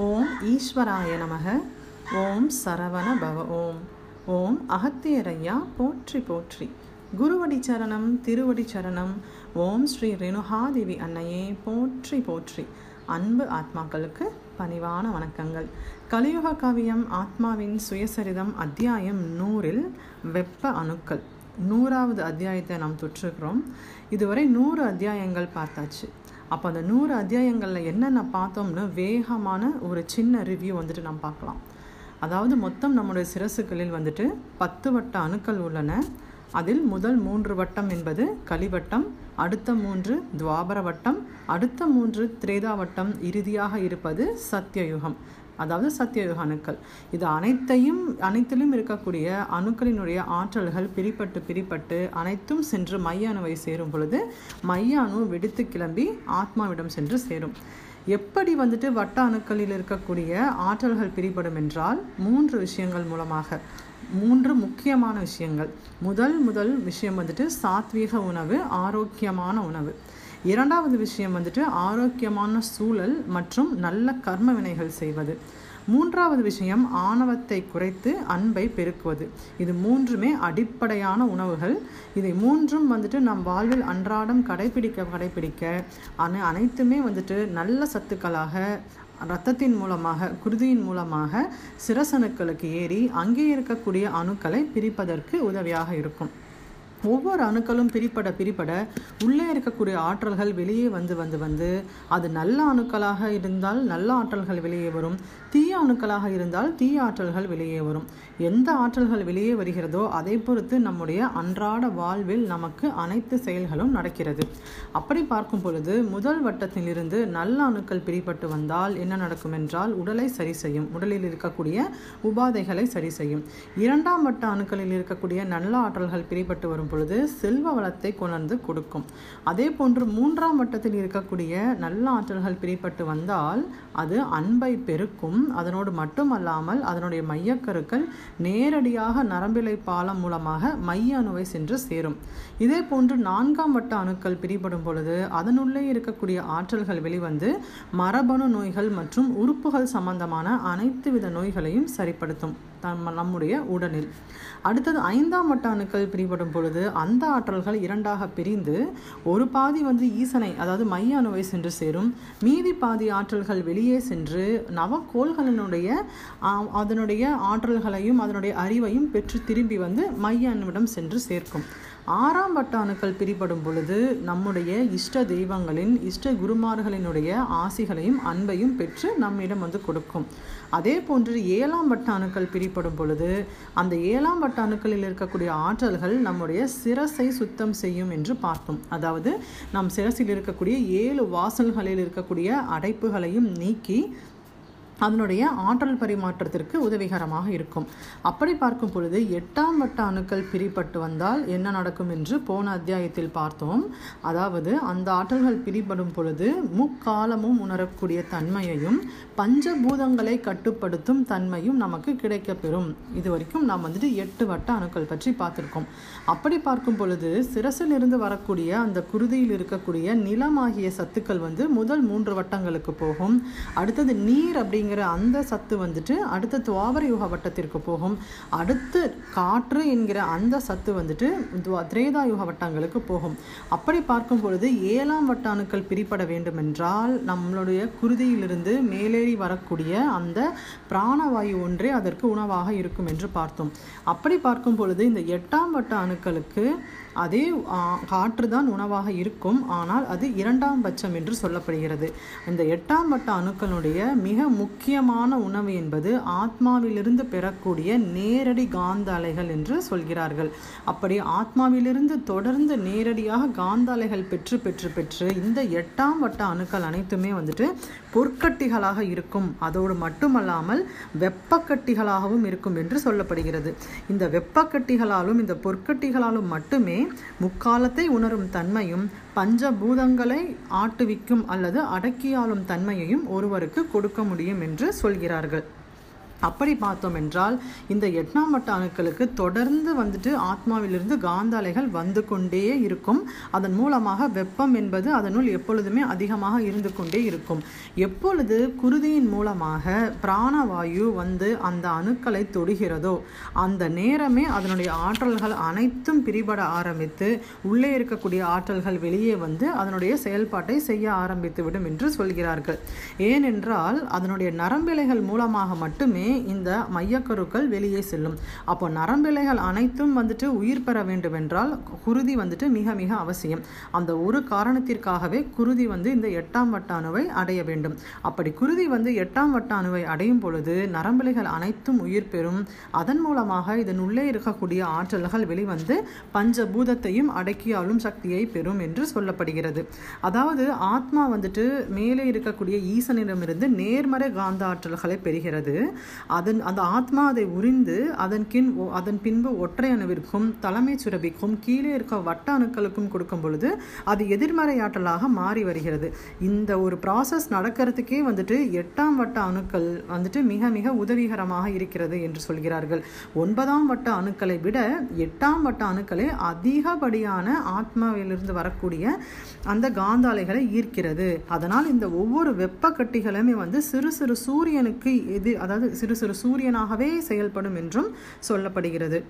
ஓம் ஈஸ்வராய நமக. ஓம் சரவண பவ. ஓம். ஓம் அகத்தியரையா. போற்றி போற்றி. குருவடி சரணம் திருவடி சரணம். ஓம் ஸ்ரீ ரேணுகாதேவி அன்னையே. போற்றி போற்றி. அன்பு ஆத்மாக்களுக்கு பணிவான வணக்கங்கள். கலியுக காவியம் ஆத்மாவின் சுயசரிதம் அத்தியாயம் நூறில் வெப்ப அணுக்கள். நூறாவது அத்தியாயத்தை நாம் தொற்றுக்கிறோம் இதுவரை நூறு அத்தியாயங்கள் பார்த்தாச்சு. அப்போ அந்த நூறு அத்தியாயங்களில் என்னென்ன பார்த்தோம்னு வேகமான ஒரு சின்ன ரிவ்யூ வந்துட்டு நாம் பார்க்கலாம். அதாவது மொத்தம் நம்முடைய சிரசுகளில் வந்துட்டு பத்து வட்ட அணுக்கள் உள்ளன. அதில் முதல் மூன்று வட்டம் என்பது கலிவட்டம் அடுத்த மூன்று துவாபர வட்டம் அடுத்த மூன்று திரேதா வட்டம் இறுதியாக இருப்பது சத்தியயுகம். அதாவது சத்தியயுக அணுக்கள் இது அனைத்தையும் அனைத்திலும் இருக்கக்கூடிய அணுக்களினுடைய ஆற்றல்கள் பிரிப்பட்டு பிரிப்பட்டு அனைத்தும் சென்று மைய அணுவை சேரும் பொழுது மைய அணு வெடித்து கிளம்பி ஆத்மாவிடம் சென்று சேரும். எப்படி வந்துட்டு வட்ட அணுக்களில் இருக்கக்கூடிய ஆற்றல்கள் பிரிபடும் என்றால் மூன்று விஷயங்கள் மூலமாக. மூன்று முக்கியமான விஷயங்கள். முதல் முதல் விஷயம் வந்துட்டு சாத்வீக உணவு ஆரோக்கியமான உணவு. இரண்டாவது விஷயம் வந்துட்டு ஆரோக்கியமான சூழல் மற்றும் நல்ல கர்ம வினைகள் செய்வது. மூன்றாவது விஷயம் ஆணவத்தை குறைத்து அன்பை பெருக்குவது. இது மூன்றுமே அடிப்படையான உணவுகள். இதை மூன்றும் வந்துட்டு நம் வாழ்வில் அன்றாடம் கடைபிடிக்க கடைபிடிக்க அனை அனைத்துமே வந்துட்டு நல்ல சத்துக்களாக இரத்தத்தின் மூலமாக குருதியின் மூலமாக சிரசணுக்களுக்கு ஏறி அங்கே இருக்கக்கூடிய அணுக்களை பிரிப்பதற்கு உதவியாக இருக்கும். ஒவ்வொரு அணுக்களும் பிரிப்பட பிரிப்பட உள்ளே இருக்கக்கூடிய ஆற்றல்கள் வெளியே வந்து வந்து வந்து அது நல்ல அணுக்களாக இருந்தால் நல்ல ஆற்றல்கள் வெளியே வரும். தீய அணுக்களாக இருந்தால் தீய ஆற்றல்கள் வெளியே வரும். எந்த ஆற்றல்கள் வெளியே வருகிறதோ அதை பொறுத்து நம்முடைய அன்றாட வாழ்வில் நமக்கு அனைத்து செயல்களும் நடக்கிறது. அப்படி பார்க்கும் பொழுது முதல் வட்டத்திலிருந்து நல்ல அணுக்கள் பிரிப்பட்டு வந்தால் என்ன நடக்கும் என்றால் உடலை சரி செய்யும். உடலில் இருக்கக்கூடிய உபாதைகளை சரி செய்யும். இரண்டாம் வட்ட அணுக்களில் இருக்கக்கூடிய நல்ல ஆற்றல்கள் பிரிப்பட்டு வரும் பொழுது செல்வ வளத்தை கொணர்ந்து கொடுக்கும். அதே போன்று மூன்றாம் வட்டத்தில் இருக்கக்கூடிய நல்ல ஆற்றல்கள் பிரிப்பட்டு வந்தால் அது அன்பை பெருக்கும். அதனோடு மட்டுமல்லாமல் அதனுடைய மையக்கருக்கள் நேரடியாக நரம்பிலை பாலம் மூலமாக மைய அணுவை சென்று சேரும். இதே போன்று நான்காம் வட்ட அணுக்கள் பிரிபடும் பொழுது அதனுள்ளே இருக்கக்கூடிய ஆற்றல்கள் வெளிவந்து மரபணு நோய்கள் மற்றும் உறுப்புகள் சம்பந்தமான அனைத்து வித நோய்களையும் சரிப்படுத்தும். தம் நம்முடைய உடலில். அடுத்தது ஐந்தாம் வட்ட அணுக்கள் பிரிபடும் பொழுது அந்த ஆற்றல்கள் இரண்டாக பிரிந்து ஒரு பாதி வந்து ஈசனை அதாவது மைய அணுவை சென்று சேரும். மீதி பாதி ஆற்றல்கள் வெளியே சென்று நவக்கோள்களினுடைய அதனுடைய ஆற்றல்களையும் அதனுடைய அறிவையும் பெற்று திரும்பி வந்து மைய அணுவிடம் சென்று சேர்க்கும். ஆறாம் வட்ட அணுக்கள் பிரிபடும் பொழுது நம்முடைய இஷ்ட தெய்வங்களின் இஷ்ட குருமார்களினுடைய ஆசிகளையும் அன்பையும் பெற்று நம்மிடம் வந்து கொடுக்கும். அதே போன்று ஏழாம் வட்ட அணுக்கள் பிரிபடும் பொழுது அந்த ஏழாம் வட்ட அணுக்களில் இருக்கக்கூடிய ஆற்றல்கள் நம்முடைய சிரசை சுத்தம் செய்யும் என்று பார்த்தோம் அதாவது நம் சிரசில் இருக்கக்கூடிய ஏழு வாசல்களில் இருக்கக்கூடிய அடைப்புகளையும் நீக்கி அதனுடைய ஆற்றல் பரிமாற்றத்திற்கு உதவிகரமாக இருக்கும். அப்படி பார்க்கும் பொழுது எட்டாம் வட்ட அணுக்கள் பிரிப்பட்டு வந்தால் என்ன நடக்கும் என்று போன அத்தியாயத்தில் பார்த்தோம். அதாவது அந்த ஆற்றல்கள் பிரிபடும் பொழுது முக்காலமும் உணரக்கூடிய தன்மையையும் பஞ்சபூதங்களை கட்டுப்படுத்தும் தன்மையும் நமக்கு கிடைக்கப்பெறும். இது வரைக்கும் நாம் வந்துட்டு எட்டு வட்ட அணுக்கள் பற்றி பார்த்துருக்கோம். அப்படி பார்க்கும் பொழுது சிரசில் இருந்து வரக்கூடிய அந்த குருதியில் இருக்கக்கூடிய நிலமாகிய சத்துக்கள் வந்து முதல் மூன்று வட்டங்களுக்கு போகும். அடுத்தது நீர் அப்படிங்கிற அந்த சத்து வந்துட்டு அடுத்த துவாபர யுக வட்டத்திற்கு போகும். அடுத்து காற்று என்கிற அந்த சத்து வந்துட்டு திரேதா யுக வட்டங்களுக்கு போகும். அப்படி பார்க்கும் பொழுது ஏழாம் வட்ட அணுக்கள் பிரிப்பட வேண்டும் என்றால் நம்மளுடைய குருதியிலிருந்து மேலேறி வரக்கூடிய அந்த பிராணவாயு ஒன்றே அதற்கு உணவாக இருக்கும் என்று பார்த்தோம். அப்படி பார்க்கும் பொழுது இந்த எட்டாம் வட்ட அணுக்களுக்கு அதே காற்று தான் உணவாக இருக்கும். ஆனால் அது இரண்டாம் பட்சம் என்று சொல்லப்படுகிறது. இந்த எட்டாம் வட்ட அணுக்களுடைய மிக முக்கிய முக்கியமான உணவு என்பது ஆத்மாவிலிருந்து பெறக்கூடிய நேரடி காந்த அலைகள் என்று சொல்கிறார்கள். அப்படி ஆத்மாவிலிருந்து தொடர்ந்து நேரடியாக காந்த அலைகள் பெற்று பெற்று பெற்று இந்த எட்டாம் வட்ட அணுக்கள் அனைத்துமே வந்துட்டு பொற்கட்டிகளாக இருக்கும். அதோடு மட்டுமல்லாமல் வெப்பக்கட்டிகளாகவும் இருக்கும் என்று சொல்லப்படுகிறது. இந்த வெப்பக்கட்டிகளாலும் இந்த பொற்கட்டிகளாலும் மட்டுமே முக்காலத்தை உணரும் தன்மையும் பஞ்சபூதங்களை ஆட்டுவிக்கும் அல்லது அடக்கியாளும் தன்மையையும் ஒருவருக்கு கொடுக்க முடியும் என்று சொல்கிறார்கள். அப்படி பார்த்தோம் என்றால் இந்த எட்டாம் வட்ட அணுக்களுக்கு தொடர்ந்து வந்துட்டு ஆத்மாவிலிருந்து காந்த அலைகள் வந்து கொண்டே இருக்கும். அதன் மூலமாக வெப்பம் என்பது அதனுள் எப்பொழுதுமே அதிகமாக இருந்து கொண்டே இருக்கும். எப்பொழுது குருதியின் மூலமாக பிராணவாயு வந்து அந்த அணுக்களை தொடுகிறதோ அந்த நேரமே அதனுடைய ஆற்றல்கள் அனைத்தும் பிரிபட ஆரம்பித்து உள்ளே இருக்கக்கூடிய ஆற்றல்கள் வெளியே வந்து அதனுடைய செயல்பாட்டை செய்ய ஆரம்பித்துவிடும் என்று சொல்கிறார்கள். ஏனென்றால் அதனுடைய நரம்பிலைகள் மூலமாக மட்டுமே இந்த மையக்கருக்கள் வெளியே செல்லும். அப்போ நரம்பிலைகள் அனைத்தும் வந்துட்டு உயிர் பெற வேண்டுமென்றால் குருதி வந்துட்டு மிக மிக அவசியம். அந்த ஒரு காரணத்திற்காகவே குருதி வந்து இந்த எட்டாம் வட்ட அணுவை அடைய வேண்டும். அப்படி குருதி வந்து எட்டாம் வட்ட அணுவை அடையும் பொழுது நரம்பிலைகள் அனைத்தும் உயிர் பெறும். அதன் மூலமாக இதன் உள்ளே இருக்கக்கூடிய ஆற்றல்கள் வெளிவந்து பஞ்சபூதத்தையும் அடக்கியாளும் சக்தியை பெறும் என்று சொல்லப்படுகிறது. அதாவது ஆத்மா வந்துட்டு மேலே இருக்கக்கூடிய ஈசனிடமிருந்து நேர்மறை காந்த ஆற்றல்களை பெறுகிறது. அதன் அந்த ஆத்மா அதை உறிந்து அதன் கின் அதன் பின்பு ஒற்றை அணுவிற்கும் தலைமை சுரபிக்கும் கீழே இருக்க வட்ட அணுக்களுக்கும் கொடுக்கும் பொழுது அது எதிர்மறை ஆற்றலாக மாறி வருகிறது. இந்த ஒரு ப்ராசஸ் நடக்கிறதுக்கே வந்துட்டு எட்டாம் வட்ட அணுக்கள் வந்துட்டு மிக மிக உதவிகரமாக இருக்கிறது என்று சொல்கிறார்கள். ஒன்பதாம் வட்ட அணுக்களை விட எட்டாம் வட்ட அணுக்களே அதிகப்படியான ஆத்மாவிலிருந்து வரக்கூடிய அந்த காந்தாலைகளை ஈர்க்கிறது. அதனால் இந்த ஒவ்வொரு வெப்ப கட்டிகளுமே வந்து சிறு சிறு சூரியனுக்கு எது அதாவது சிறு சிறு சூரியனாகவே செயல்படும் என்றும் சொல்லப்படுகிறது.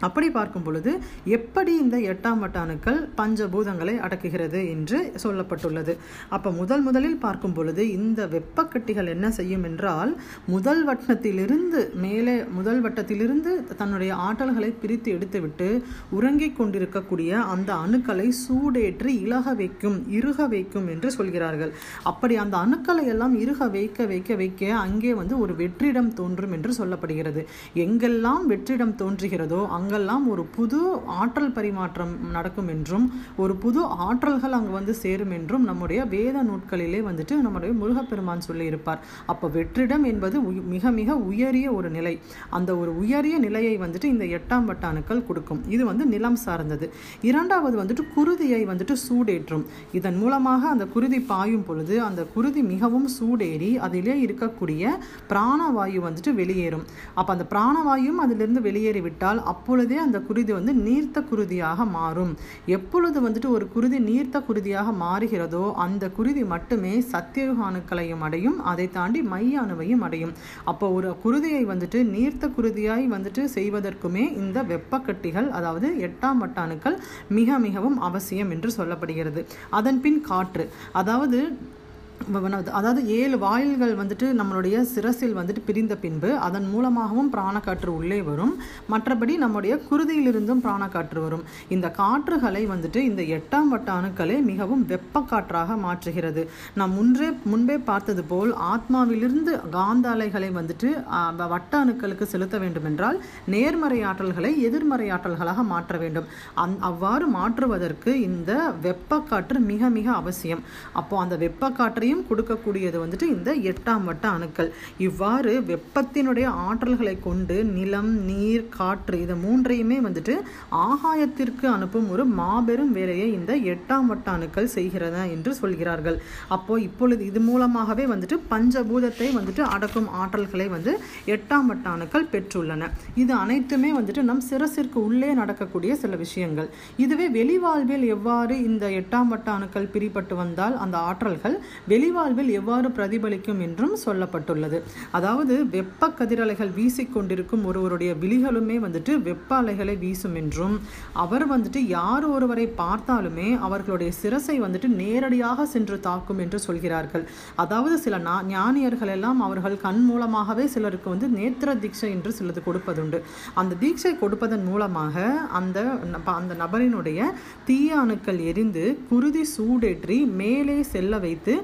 அப்படி பார்க்கும் பொழுது எப்படி இந்த எட்டாம் வட்ட அணுக்கள் பஞ்சபூதங்களை அடக்குகிறது என்று சொல்லப்பட்டுள்ளது. அப்போ முதல் முதலில் பார்க்கும் பொழுது இந்த வெப்பக்கட்டிகள் என்ன செய்யும் என்றால் முதல் வட்டத்திலிருந்து மேலே முதல் வட்டத்திலிருந்து தன்னுடைய ஆற்றல்களை பிரித்து எடுத்துவிட்டு உறங்கிக் கொண்டிருக்கக்கூடிய அந்த அணுக்களை சூடேற்றி இலக வைக்கும் இறுக வைக்கும் என்று சொல்கிறார்கள். அப்படி அந்த அணுக்களை எல்லாம் இறுக வைக்க வைக்க வைக்க அங்கே வந்து ஒரு வெற்றிடம் தோன்றும் என்று சொல்லப்படுகிறது. எங்கெல்லாம் வெற்றிடம் தோன்றுகிறதோ அங்கெல்லாம் ஒரு புது ஆற்றல் பரிமாற்றம் நடக்கும் என்றும் ஒரு புது ஆற்றல்கள் அங்கு வந்து சேரும் என்றும் நம்முடைய வேத நூட்களிலே வந்துட்டு நம்முடைய முருகப்பெருமான் சொல்லியிருப்பார். அப்போ வெற்றிடம் என்பது மிக மிக உயரிய ஒரு நிலை. அந்த ஒரு உயரிய நிலையை வந்துட்டு இந்த எட்டாம் வட்ட அணுக்கள் கொடுக்கும். இது வந்து நிலம் சார்ந்தது. இரண்டாவது வந்துட்டு குருதியை வந்துட்டு சூடேற்றும். இதன் மூலமாக அந்த குருதி பாயும் பொழுது அந்த குருதி மிகவும் சூடேறி அதிலே இருக்கக்கூடிய பிராணவாயு வந்துட்டு வெளியேறும். அப்போ அந்த பிராணவாயும் அதிலிருந்து வெளியேறிவிட்டால் அப்போ அப்பொழுதே அந்த குருதி வந்து நீர்த்த குருதியாக மாறும். எப்பொழுது வந்துட்டு ஒரு குருதி நீர்த்த குருதியாக மாறுகிறதோ அந்த குருதி மட்டுமே சத்தியயுக அணுக்களையும் அடையும் அதை தாண்டி மைய அணுவையும் அடையும். அப்போ ஒரு குருதியை வந்துட்டு நீர்த்த குருதியாய் வந்துட்டு செய்வதற்குமே இந்த வெப்பக்கட்டிகள் அதாவது எட்டாம் வட்ட அணுக்கள் மிக மிகவும் அவசியம் என்று சொல்லப்படுகிறது. அதன் பின் காற்று. அதாவது அதாவது ஏழு வாயில்கள் வந்துட்டு நம்மளுடைய சிரசில் வந்துட்டு பிரிந்த பின்பு அதன் மூலமாகவும் பிராணக்காற்று உள்ளே வரும். மற்றபடி நம்முடைய குருதியிலிருந்தும் பிராணக்காற்று வரும். இந்த காற்றுகளை வந்துட்டு இந்த எட்டாம் வட்ட அணுக்களை மிகவும் வெப்ப காற்றாக மாற்றுகிறது. நாம் முன்றே முன்பே பார்த்தது போல் ஆத்மாவிலிருந்து காந்த அலைகளை வந்துட்டு வட்ட அணுக்களுக்கு செலுத்த வேண்டுமென்றால் நேர்மறை ஆற்றல்களை எதிர்மறை ஆற்றல்களாக மாற்ற வேண்டும். அந் அவ்வாறு மாற்றுவதற்கு இந்த வெப்பக்காற்று மிக மிக அவசியம். அப்போ அந்த வெப்பக்காற்று வெப்பத்தையும் கொடுக்கக்கூடியது வந்துட்டு இந்த எட்டாம் வட்ட அணுக்கள். இவ்வாறு வெப்பத்தினுடைய ஆற்றல்களை கொண்டு நிலம் நீர் காற்று இதை மூன்றையுமே வந்துட்டு ஆகாயத்திற்கு அனுப்பும் ஒரு மாபெரும் வேலையை இந்த எட்டாம் வட்ட அணுக்கள் செய்கிறத என்று சொல்கிறார்கள். அப்போ இப்பொழுது இது மூலமாகவே வந்துட்டு பஞ்சபூதத்தை வந்துட்டு அடக்கும் ஆற்றல்களை வந்து எட்டாம் வட்ட அணுக்கள் பெற்றுள்ளன. இது அனைத்துமே வந்துட்டு நம் சிரசிற்கு உள்ளே நடக்கக்கூடிய சில விஷயங்கள். இதுவே வெளிவாழ்வில் எவ்வாறு இந்த எட்டாம் வட்ட அணுக்கள் பிரிப்பட்டு வந்தால் அந்த ஆற்றல்கள் வெளிவாழ்வில் எவ்வாறு பிரதிபலிக்கும் என்றும் சொல்லப்பட்டுள்ளது. அதாவது வெப்ப கதிரலைகள் வீசிக்கொண்டிருக்கும் ஒருவருடைய விழிகளுமே வந்துட்டு வெப்ப அலைகளை வீசும் என்றும் அவர் வந்துட்டு யார் ஒருவரை பார்த்தாலுமே அவர்களுடைய சிரசை வந்துட்டு நேரடியாக சென்று தாக்கும் என்று சொல்கிறார்கள். அதாவது சில ஞானியர்கள் எல்லாம் அவர்கள் கண் மூலமாகவே சிலருக்கு வந்து நேத்திர தீட்சை என்று சிலது கொடுப்பதுண்டு. அந்த தீட்சை கொடுப்பதன் மூலமாக அந்த அந்த நபரினுடைய தீய அணுக்கள் எரிந்து குருதி சூடேற்றி மேலே செல்ல வைத்து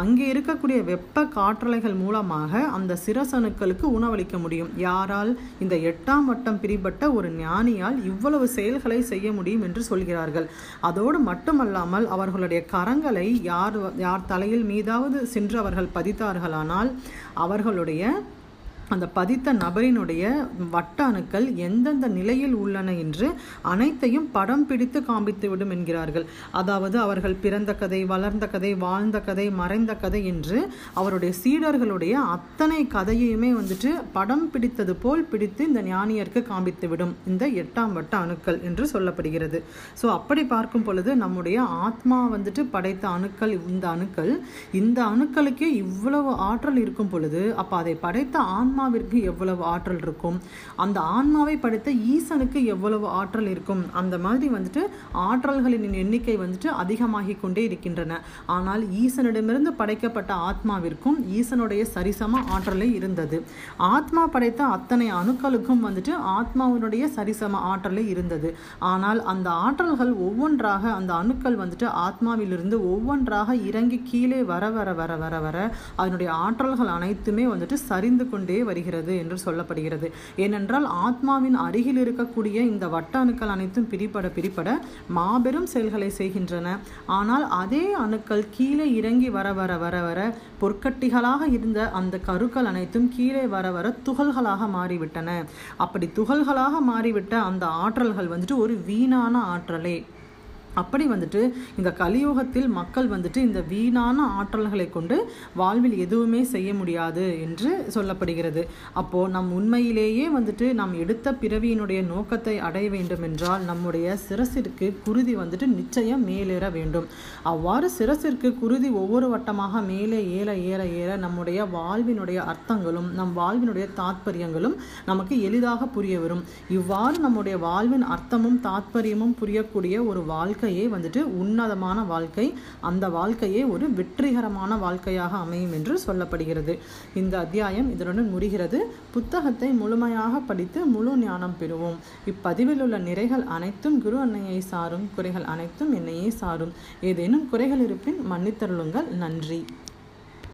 அங்கே இருக்கக்கூடிய வெப்ப காற்றலைகள் மூலமாக அந்த சிரசணுக்களுக்கு உணவளிக்க முடியும். யாரால்? இந்த எட்டாம் வட்டம் பிரிபட்ட ஒரு ஞானியால் இவ்வளவு செயல்களை செய்ய முடியும் என்று சொல்கிறார்கள். அதோடு மட்டுமல்லாமல் அவர்களுடைய கரங்களை யார் யார் தலையில் மீதாவது சென்று அவர்கள் பதித்தார்களானால் அவர்களுடைய அந்த பதித்த நபரினுடைய வட்ட அணுக்கள் எந்தெந்த நிலையில் உள்ளன என்று அனைத்தையும் படம் பிடித்து காண்பித்துவிடும் என்கிறார்கள். அதாவது அவர்கள் பிறந்த கதை வளர்ந்த கதை வாழ்ந்த கதை மறைந்த கதை என்று அவருடைய சீடர்களுடைய அத்தனை கதையுமே வந்துட்டு படம் பிடித்தது போல் பிடித்து இந்த ஞானியருக்கு காண்பித்து விடும் இந்த எட்டாம் வட்ட அணுக்கள் என்று சொல்லப்படுகிறது. ஸோ அப்படி பார்க்கும் பொழுது நம்முடைய ஆத்மா வந்துட்டு படைத்த அணுக்கள் இந்த அணுக்கள் இந்த அணுக்களுக்கே இவ்வளவு ஆற்றல் இருக்கும் பொழுது அப்போ அதை படைத்த ஆன்மா ஆன்மாவிற்கு எவ்வளவு ஆற்றல் இருக்கும்? அந்த ஆன்மாவை படைத்த ஈசனுக்கு எவ்வளவு ஆற்றல் இருக்கும்? அந்த மாதிரி வந்துட்டு ஆற்றல்களின் எண்ணிக்கை வந்துட்டு அதிகமாகி கொண்டே இருக்கின்றன. ஆனால் ஈசனிடமிருந்து படைக்கப்பட்ட ஆத்மாவிற்கும் ஈசனுடைய சரிசம ஆற்றலே இருந்தது. ஆத்மா படைத்த அத்தனை அணுக்களுக்கும் வந்துட்டு ஆத்மாவினுடைய சரிசம ஆற்றலே இருந்தது. ஆனால் அந்த ஆற்றல்கள் ஒவ்வொன்றாக அந்த அணுக்கள் வந்துட்டு ஆத்மாவிலிருந்து ஒவ்வொன்றாக இறங்கி கீழே வர வர வர வர வர அதனுடைய ஆற்றல்கள் அனைத்துமே வந்துட்டு சரிந்து கொண்டே வருகிறது என்று சொல்லப்படுகிறது. ஏனென்றால் ஆத்மாவின் அருகில் இருக்கக்கூடிய இந்த வட்ட அணுக்கள் அனைத்தும் பிரிப்பட பிரிப்பட மாபெரும் செயல்களை செய்கின்றன. ஆனால் அதே அணுக்கள் கீழே இறங்கி வர வர வர வர பொற்கட்டிகளாக இருந்த அந்த கருக்கள் அனைத்தும் கீழே வர வர துகள்களாக மாறிவிட்டன. அப்படி துகள்களாக மாறிவிட்ட அந்த ஆற்றல்கள் வந்துட்டு ஒரு வீணான ஆற்றலே. அப்படி வந்துட்டு இந்த கலியுகத்தில் மக்கள் வந்துட்டு இந்த வீணான ஆற்றல்களை கொண்டு வாழ்வில் எதுவுமே செய்ய முடியாது என்று சொல்லப்படுகிறது. அப்போ நம் உண்மையிலேயே வந்துட்டு நாம் எடுத்த பிறவியினுடைய நோக்கத்தை அடைய வேண்டும் என்றால் நம்முடைய சிரசிற்கு குருதி வந்துட்டு நிச்சயம் மேலேற வேண்டும். அவ்வாறு சிரசிற்கு குருதி ஒவ்வொரு வட்டமாக மேலே ஏற ஏற ஏற நம்முடைய வாழ்வினுடைய அர்த்தங்களும் நம் வாழ்வினுடைய தாத்பரியங்களும் நமக்கு எளிதாக புரிய வரும். இவ்வாறு நம்முடைய வாழ்வின் அர்த்தமும் தாத்பரியமும் புரியக்கூடிய ஒரு வாழ்க்கை வாழ்க்கையே வந்துட்டு உன்னதமான வாழ்க்கை. அந்த வாழ்க்கையே ஒரு வெற்றிகரமான வாழ்க்கையாக அமையும் என்று சொல்லப்படுகிறது. இந்த அத்தியாயம் இதனுடன் முடிகிறது. புத்தகத்தை முழுமையாக படித்து முழு ஞானம் பெறுவோம். இப்பதிவில் உள்ள நிறைகள் அனைத்தும் குரு அன்னையை சாரும். குறைகள் அனைத்தும் என்னையே சாரும். ஏதேனும் குறைகள் இருப்பின் மன்னித்தருளுங்கள். நன்றி.